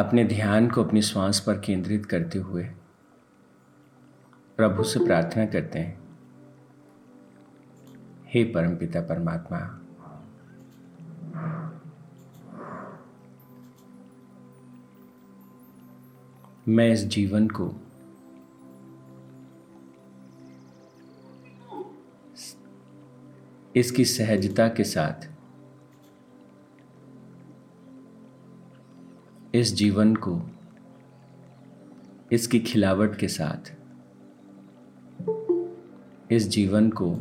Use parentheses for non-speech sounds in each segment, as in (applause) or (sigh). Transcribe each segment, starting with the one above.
अपने ध्यान को अपनी श्वास पर केंद्रित करते हुए प्रभु से प्रार्थना करते हैं। हे परमपिता परमात्मा, मैं इस जीवन को इसकी सहजता के साथ इस जीवन को, इसकी खिलावट के साथ, इस जीवन को,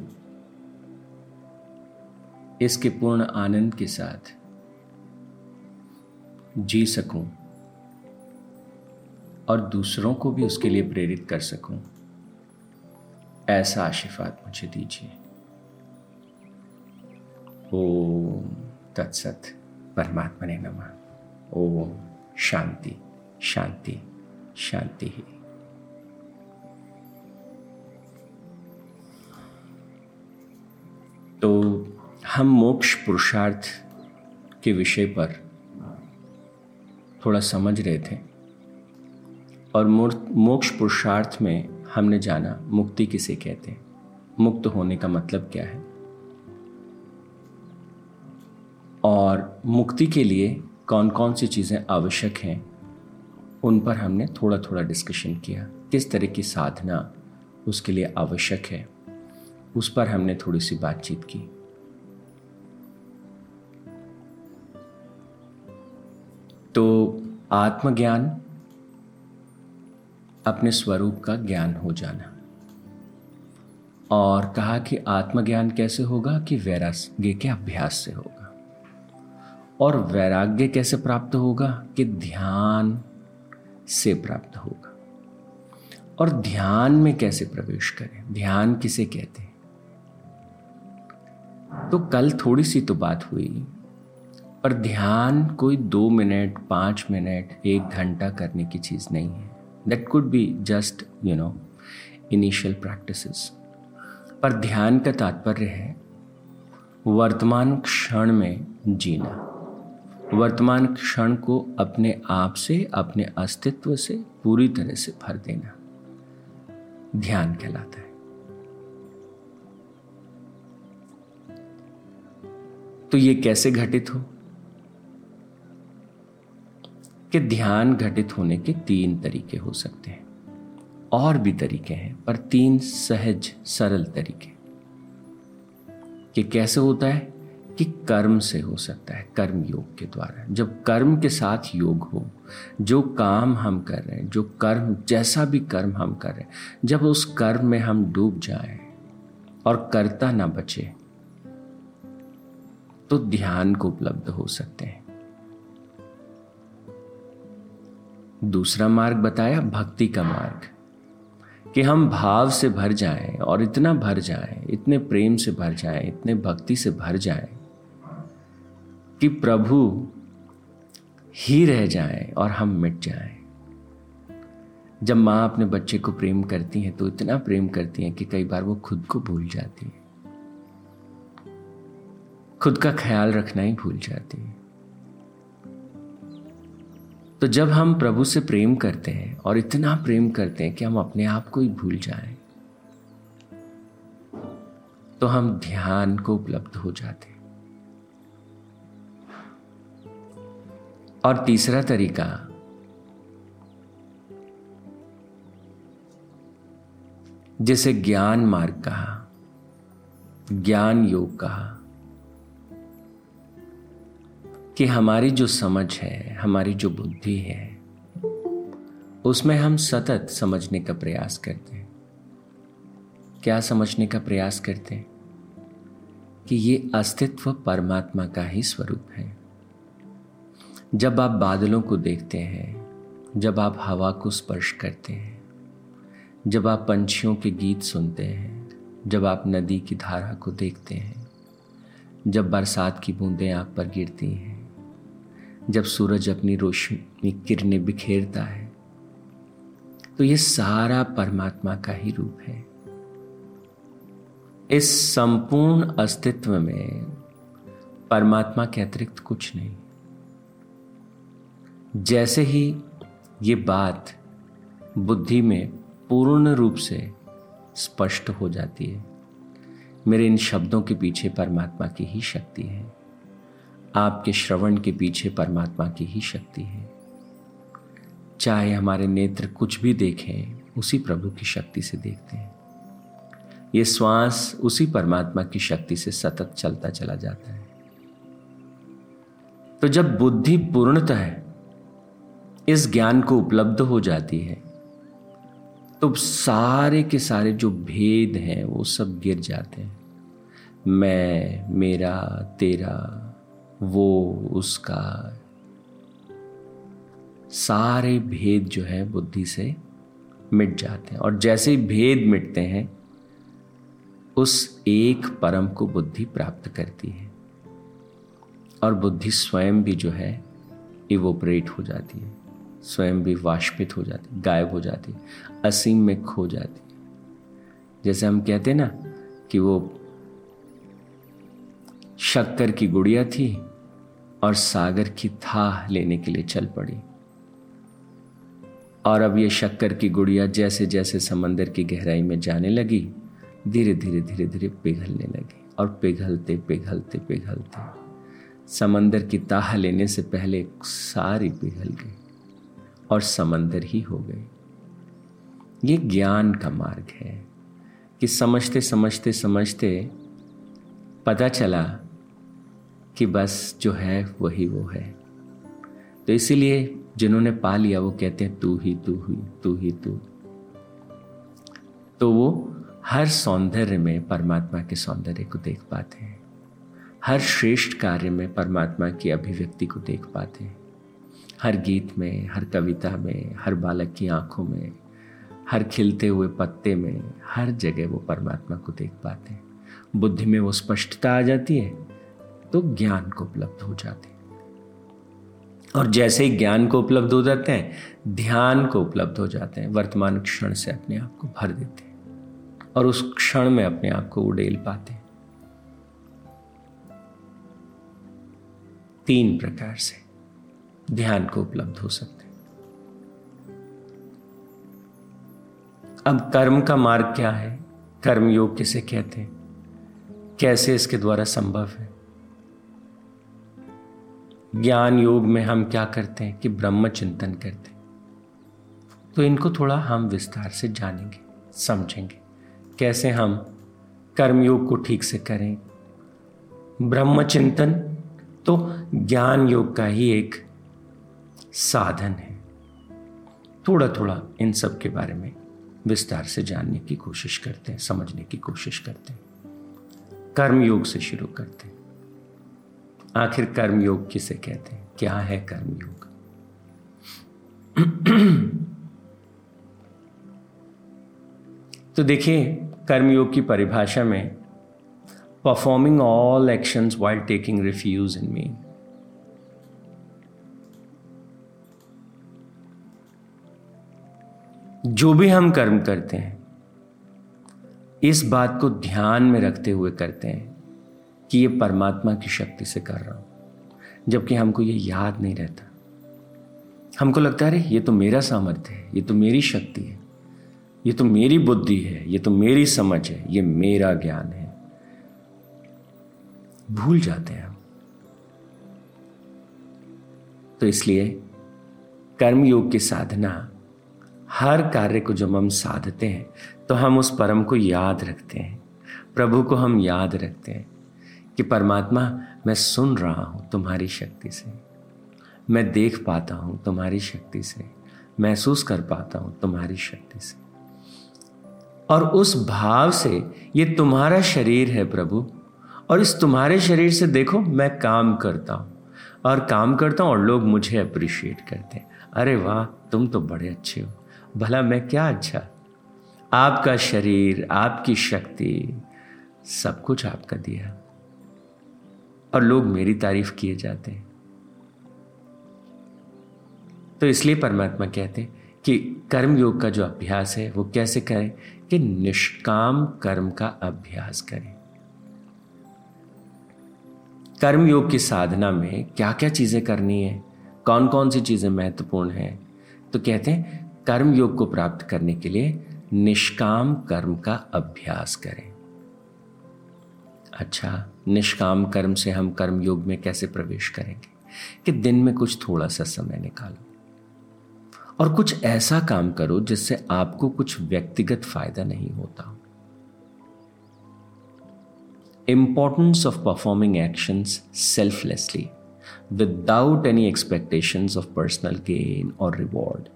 इसके पूर्ण आनंद के साथ जी सकूँ और दूसरों को भी उसके लिए प्रेरित कर सकूँ। ऐसा आशीर्वाद मुझे दीजिए। ओम तत्सत परमात्मा ने नमः। ओम। शांति शांति शांति ही। तो हम मोक्ष पुरुषार्थ के विषय पर थोड़ा समझ रहे थे और मोक्ष पुरुषार्थ में हमने जाना मुक्ति किसे कहते हैं? मुक्त होने का मतलब क्या है? और मुक्ति के लिए कौन कौन सी चीज़ें आवश्यक हैं, उन पर हमने थोड़ा थोड़ा डिस्कशन किया। किस तरह की साधना उसके लिए आवश्यक है, उस पर हमने थोड़ी सी बातचीत की। तो आत्मज्ञान अपने स्वरूप का ज्ञान हो जाना। और कहा कि आत्मज्ञान कैसे होगा कि वैराग्य के अभ्यास से होगा? और वैराग्य कैसे प्राप्त होगा? कि ध्यान से प्राप्त होगा। और ध्यान में कैसे प्रवेश करें? ध्यान किसे कहते हैं? तो कल थोड़ी सी तो बात हुई, पर ध्यान कोई दो मिनट, पाँच मिनट, एक घंटा करने की चीज़ नहीं है। That could be just you know initial practices पर ध्यान का तात्पर्य है, वर्तमान क्षण में जीना। वर्तमान क्षण को अपने आप से, अपने अस्तित्व से पूरी तरह से भर देना। ध्यान कहलाता है। तो ये कैसे घटित हो? कि ध्यान घटित होने के तीन तरीके हो सकते हैं। और भी तरीके हैं, पर तीन सहज, सरल तरीके। कि कैसे होता है? कि कर्म से हो सकता है, कर्म योग के द्वारा। जब कर्म के साथ योग हो, जो काम हम कर रहे हैं, जो कर्म, जैसा भी कर्म हम कर रहे हैं, जब उस कर्म में हम डूब जाए और करता ना बचे तो ध्यान को उपलब्ध हो सकते हैं। दूसरा मार्ग बताया, भक्ति का मार्ग। कि हम भाव से भर जाएँ और इतना भर जाएँ, इतने प्रेम से भर जाएँ, इतने भक्ति से भर जाएँ कि प्रभु ही रह जाए और हम मिट जाएँ। जब माँ अपने बच्चे को प्रेम करती है तो इतना प्रेम करती है कि कई बार वो खुद को भूल जाती है। खुद का ख्याल रखना ही भूल जाती है। तो जब हम प्रभु से प्रेम करते हैं और इतना प्रेम करते हैं कि हम अपने आप को ही भूल जाएँ, तो हम ध्यान को उपलब्ध हो जाते हैं। और तीसरा तरीका। जिसे ज्ञान मार्ग कहा, ज्ञान योग कहा, कि हमारी जो समझ है, हमारी जो बुद्धि है, उसमें हम सतत समझने का प्रयास करते हैं। क्या समझने का प्रयास करते हैं? कि ये अस्तित्व परमात्मा का ही स्वरूप है। जब आप बादलों को देखते हैं, जब आप हवा को स्पर्श करते हैं, जब आप पंछियों के गीत सुनते हैं, जब आप नदी की धारा को देखते हैं, जब बरसात की बूंदें आप पर गिरती हैं, जब सूरज अपनी रोशनी किरणें बिखेरता है तो ये सारा परमात्मा का ही रूप है। इस संपूर्ण अस्तित्व में परमात्मा के अतिरिक्त कुछ नहीं। जैसे ही ये बात बुद्धि में पूर्ण रूप से स्पष्ट हो जाती है, मेरे इन शब्दों के पीछे परमात्मा की ही शक्ति है। आपके श्रवण के पीछे परमात्मा की ही शक्ति है। चाहे हमारे नेत्र कुछ भी देखें, उसी प्रभु की शक्ति से देखते हैं। ये श्वास उसी परमात्मा की शक्ति से सतत चलता चला जाता है। तो जब बुद्धि पूर्णतः इस ज्ञान को उपलब्ध हो जाती है तो सारे के सारे जो भेद हैं, वो सब गिर जाते हैं। मैं, मेरा, तेरा, वो, उसका, सारे भेद जो है बुद्धि से मिट जाते हैं। और जैसे ही भेद मिटते हैं, उस एक परम को बुद्धि प्राप्त करती है। और बुद्धि स्वयं भी जो है इवोपरेट हो जाती है। स्वयं भी वाष्पित हो जाती, गायब हो जाती, असीम में खो जाती। जैसे हम कहते ना कि वो शक्कर की गुड़िया थी और सागर की थाह लेने के लिए चल पड़ी। और अब ये शक्कर की गुड़िया जैसे जैसे समंदर की गहराई में जाने लगी धीरे धीरे धीरे धीरे पिघलने लगी और पिघलते पिघलते पिघलते। समंदर की ताह लेने से पहले सारी पिघल गई। और समंदर ही हो गए। ये ज्ञान का मार्ग है कि समझते समझते समझते पता चला कि बस जो है वही वो है। तो इसीलिए जिन्होंने पा लिया, वो कहते हैं, तू ही तू ही तू ही, तू। तो वो हर सौंदर्य में परमात्मा के सौंदर्य को देख पाते हैं। हर श्रेष्ठ कार्य में परमात्मा की अभिव्यक्ति को देख पाते हैं। हर गीत में, हर कविता में, हर बालक की आँखों में, हर खिलते हुए पत्ते में, हर जगह वो परमात्मा को देख पाते हैं। बुद्धि में वो स्पष्टता आ जाती है तो ज्ञान को उपलब्ध हो जाते हैं। और जैसे ही ज्ञान को उपलब्ध हो जाते हैं, ध्यान को उपलब्ध हो जाते हैं, वर्तमान क्षण से अपने आप को भर देते हैं और उस क्षण में अपने आप को उड़ेल पाते हैं। तीन प्रकार से। ध्यान को उपलब्ध हो सकते अब कर्म का मार्ग क्या है? कर्म योग किसे कहते हैं। कैसे इसके द्वारा संभव है? ज्ञान योग में हम क्या करते हैं कि ब्रह्म चिंतन करते हैं। तो इनको थोड़ा हम विस्तार से जानेंगे, समझेंगे। कैसे हम कर्मयोग को ठीक से करें? ब्रह्म चिंतन तो ज्ञान योग का ही एक साधन है। थोड़ा थोड़ा इन सब के बारे में विस्तार से जानने की कोशिश करते हैं, समझने की कोशिश करते हैं। कर्म योग से शुरू करते हैं। आखिर कर्म योग किसे कहते हैं? क्या है कर्म योग (clears throat) तो देखिए, कर्मयोग की परिभाषा में performing all actions while taking refuge in me जो भी हम कर्म करते हैं, इस बात को ध्यान में रखते हुए करते हैं कि ये परमात्मा की शक्ति से कर रहा हूँ। जबकि हमको ये याद नहीं रहता। हमको लगता है, अरे, ये तो मेरा सामर्थ्य है, ये तो मेरी शक्ति है, ये तो मेरी बुद्धि है, ये तो मेरी समझ है, ये मेरा ज्ञान है। भूल जाते हैं हम। तो इसलिए कर्म योग की साधना हर कार्य को जब हम साधते हैं तो हम उस परम को याद रखते हैं, प्रभु को हम याद रखते हैं कि परमात्मा, मैं सुन रहा हूँ तुम्हारी शक्ति से। मैं देख पाता हूँ तुम्हारी शक्ति से। महसूस कर पाता हूँ तुम्हारी शक्ति से। और उस भाव से ये तुम्हारा शरीर है प्रभु, और इस तुम्हारे शरीर से देखो, मैं काम करता हूँ। और काम करता हूँ और लोग मुझे अप्रिशिएट करते हैं। अरे वाह, तुम तो बड़े अच्छे हो। भला मैं क्या अच्छा? आपका शरीर, आपकी शक्ति, सब कुछ आपका दिया। और लोग मेरी तारीफ़ किए जाते हैं। तो इसलिए परमात्मा कहते हैं कि कर्म योग का जो अभ्यास है, वो कैसे करें? कि निष्काम कर्म का अभ्यास करें। कर्म योग की साधना में क्या क्या चीज़ें करनी है? कौन कौन सी चीज़ें महत्वपूर्ण हैं? तो कहते हैं कर्म योग को प्राप्त करने के लिए निष्काम कर्म का अभ्यास करें। अच्छा निष्काम कर्म से हम कर्म योग में कैसे प्रवेश करेंगे? कि दिन में कुछ थोड़ा सा समय निकालो। और कुछ ऐसा काम करो जिससे आपको कुछ व्यक्तिगत फ़ायदा नहीं होता। Importance of performing actions selflessly without any expectations of personal gain और रिवॉर्ड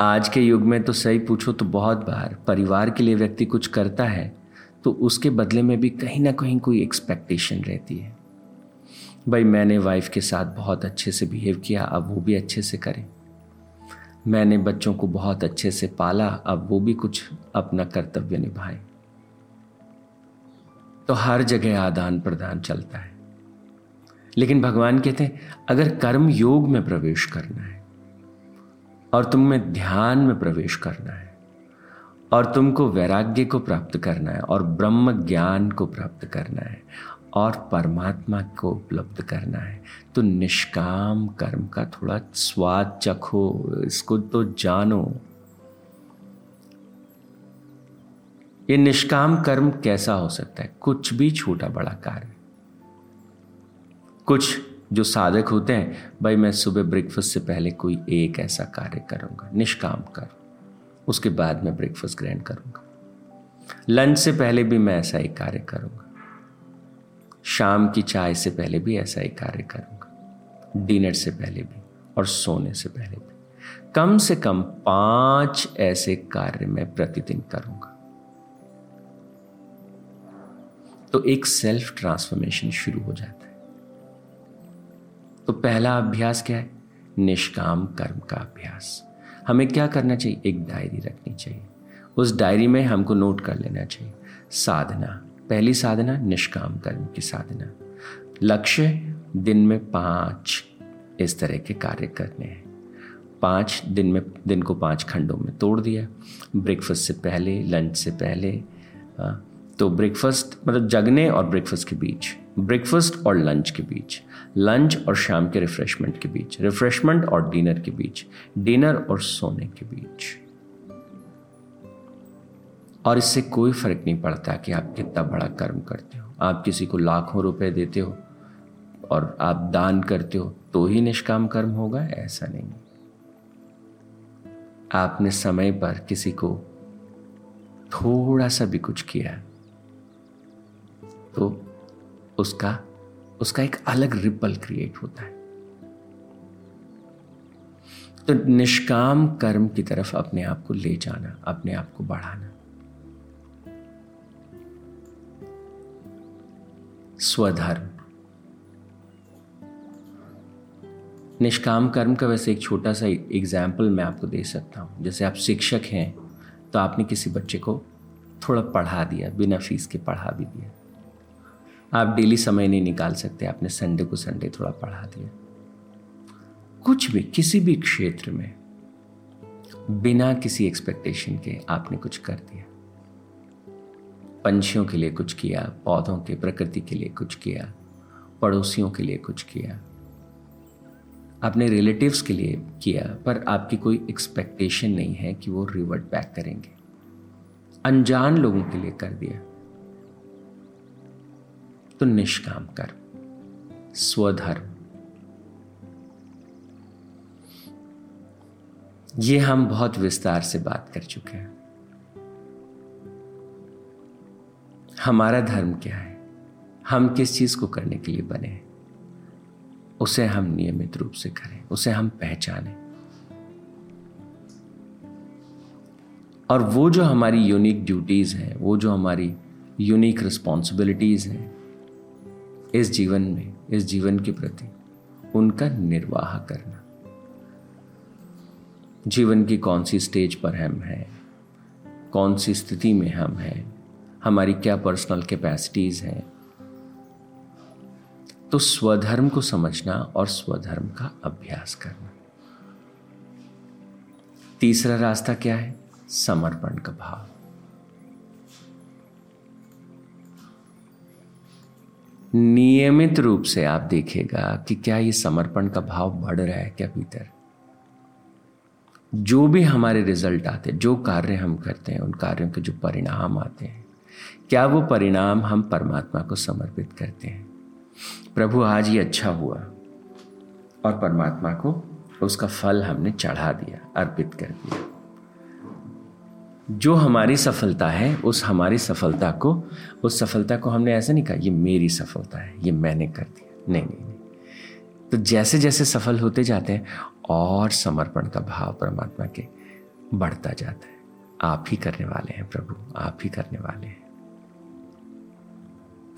आज के युग में तो सही पूछो तो बहुत बार परिवार के लिए व्यक्ति कुछ करता है तो उसके बदले में भी कहीं ना कहीं कोई एक्सपेक्टेशन रहती है। भाई मैंने वाइफ के साथ बहुत अच्छे से बिहेव किया, अब वो भी अच्छे से करें। मैंने बच्चों को बहुत अच्छे से पाला, अब वो भी कुछ अपना कर्तव्य निभाए। तो हर जगह आदान प्रदान चलता है। लेकिन भगवान कहते हैं, अगर कर्म योग में प्रवेश करना है और तुम में ध्यान में प्रवेश करना है। और तुमको वैराग्य को प्राप्त करना है और ब्रह्म ज्ञान को प्राप्त करना है और परमात्मा को उपलब्ध करना है। तो निष्काम कर्म का थोड़ा स्वाद चखो, इसको तो जानो। ये निष्काम कर्म कैसा हो सकता है? कुछ भी छोटा बड़ा कार्य। कुछ जो साधक होते हैं, भाई मैं सुबह ब्रेकफास्ट से पहले कोई एक ऐसा कार्य करूँगा, निष्काम कर, उसके बाद मैं ब्रेकफास्ट ग्रहण करूँगा। लंच से पहले भी मैं ऐसा ही कार्य करूँगा। शाम की चाय से पहले भी ऐसा ही कार्य करूँगा। डिनर से पहले भी और सोने से पहले भी। कम से कम पाँच ऐसे कार्य मैं प्रतिदिन करूँगा। तो एक सेल्फ ट्रांसफॉर्मेशन शुरू हो जाता है। तो पहला अभ्यास क्या है? निष्काम कर्म का अभ्यास। हमें क्या करना चाहिए? एक डायरी रखनी चाहिए। उस डायरी में हमको नोट कर लेना चाहिए। साधना। पहली साधना, निष्काम कर्म की साधना। लक्ष्य, दिन में पाँच इस तरह के कार्य करने हैं। पाँच दिन में, दिन को पाँच खंडों में तोड़ दिया। ब्रेकफास्ट से पहले, लंच से पहले तो ब्रेकफास्ट मतलब जगने और ब्रेकफास्ट के बीच। ब्रेकफास्ट और लंच के बीच लंच और शाम के रिफ्रेशमेंट के बीच रिफ्रेशमेंट और डिनर के बीच डिनर और सोने के बीच। और इससे कोई फ़र्क नहीं पड़ता कि आप कितना बड़ा कर्म करते हो। आप किसी को लाखों रुपए देते हो और आप दान करते हो तो ही निष्काम कर्म होगा, ऐसा नहीं। आपने समय पर किसी को थोड़ा सा भी कुछ किया तो उसका उसका एक अलग रिपल क्रिएट होता है। तो निष्काम कर्म की तरफ़ अपने आप को ले जाना, अपने आप को बढ़ाना। स्वधर्म। निष्काम कर्म का वैसे एक छोटा सा एग्ज़ाम्पल मैं आपको दे सकता हूँ। जैसे आप शिक्षक हैं तो आपने किसी बच्चे को थोड़ा पढ़ा दिया, बिना फ़ीस के पढ़ा भी दिया। आप डेली समय नहीं निकाल सकते, आपने संडे को संडे थोड़ा पढ़ा दिया। कुछ भी, किसी भी क्षेत्र में बिना किसी एक्सपेक्टेशन के आपने कुछ कर दिया। पंछियों के लिए कुछ किया, पौधों के, प्रकृति के लिए कुछ किया, पड़ोसियों के लिए कुछ किया। अपने रिलेटिव्स के लिए किया, पर आपकी कोई एक्सपेक्टेशन नहीं है कि वो रिवर्ट बैक करेंगे। अनजान लोगों के लिए कर दिया। तो निष्काम कर। स्वधर्म। ये हम बहुत विस्तार से बात कर चुके हैं। हमारा धर्म क्या है? हम किस चीज़ को करने के लिए बने हैं? उसे हम नियमित रूप से करें, उसे हम पहचानें। और वो जो हमारी यूनिक ड्यूटीज़ हैं, वो जो हमारी यूनिक रिस्पॉन्सिबिलिटीज हैं इस जीवन में, इस जीवन के प्रति उनका निर्वाह करना। जीवन की कौन सी स्टेज पर हम हैं? कौन सी स्थिति में हम हैं? हमारी क्या पर्सनल कैपेसिटीज हैं? तो स्वधर्म को समझना और स्वधर्म का अभ्यास करना। तीसरा रास्ता क्या है? समर्पण का भाव। नियमित रूप से आप देखेगा कि क्या ये समर्पण का भाव बढ़ रहा है क्या भीतर। जो भी हमारे रिज़ल्ट आते हैं, जो कार्य हम करते हैं, उन कार्यों के जो परिणाम आते हैं, क्या वो परिणाम हम परमात्मा को समर्पित करते हैं? प्रभु, आज ये अच्छा हुआ और परमात्मा को उसका फल हमने चढ़ा दिया, अर्पित कर दिया। जो हमारी सफलता है, उस हमारी सफलता को, उस सफलता को हमने ऐसे नहीं कहा, ये मेरी सफलता है, ये मैंने कर दिया। नहीं नहीं नहीं। तो जैसे जैसे सफल होते जाते हैं, और समर्पण का भाव परमात्मा के बढ़ता जाता है। आप ही करने वाले हैं प्रभु, आप ही करने वाले हैं।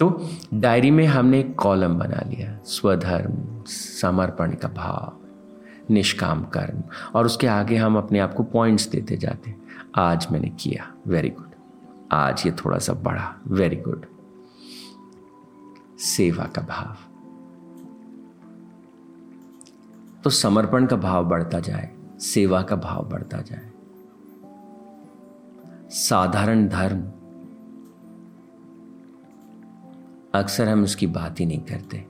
तो डायरी में हमने एक कॉलम बना लिया, स्वधर्म, समर्पण का भाव, निष्काम कर्म, और उसके आगे हम अपने आप को पॉइंट्स देते जाते आज मैंने किया। वेरी गुड आज ये थोड़ा सा बढ़ा। वेरी गुड सेवा का भाव। तो समर्पण का भाव बढ़ता जाए, सेवा का भाव बढ़ता जाए। साधारण धर्म, अक्सर हम उसकी बात ही नहीं करते।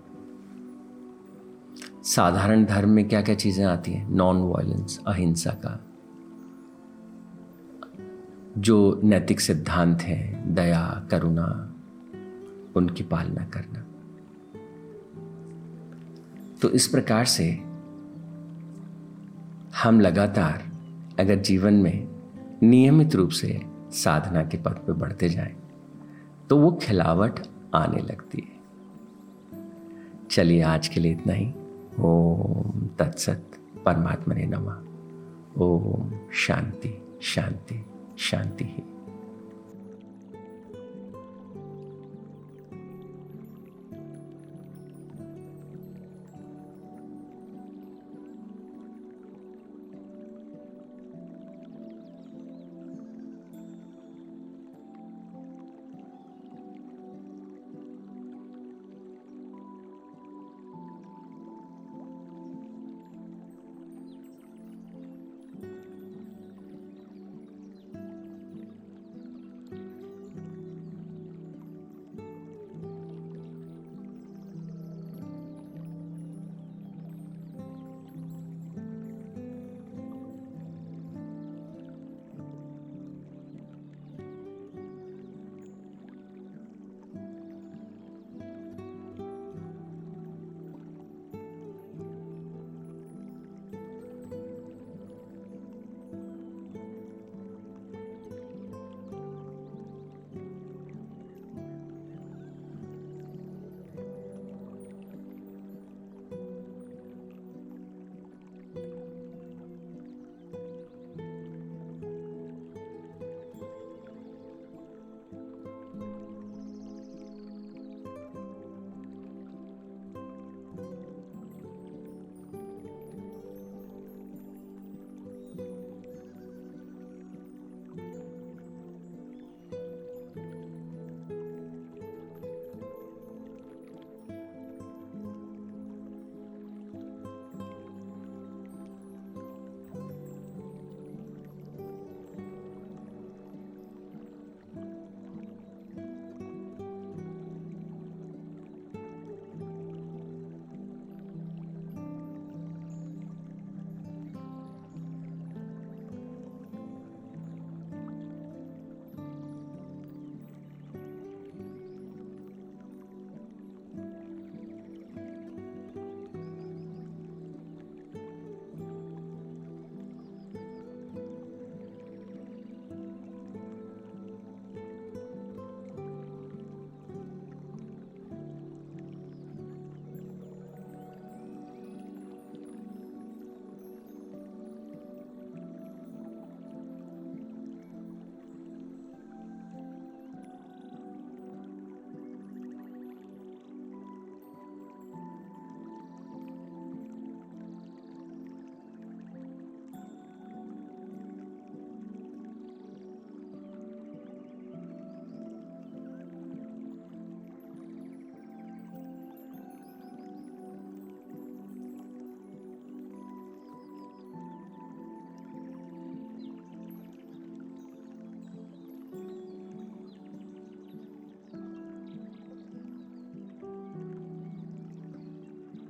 साधारण धर्म में क्या क्या चीज़ें आती हैं? नॉन वायलेंस अहिंसा का। जो नैतिक सिद्धांत हैं, दया, करुणा, उनकी पालना करना। तो इस प्रकार से हम लगातार अगर जीवन में नियमित रूप से साधना के पथ पर बढ़ते जाएँ तो वो खिलावट आने लगती है। चलिए आज के लिए इतना ही। ओम तत्सत परमात्मा ने नमा। ओम शांति शांति। शांति ही।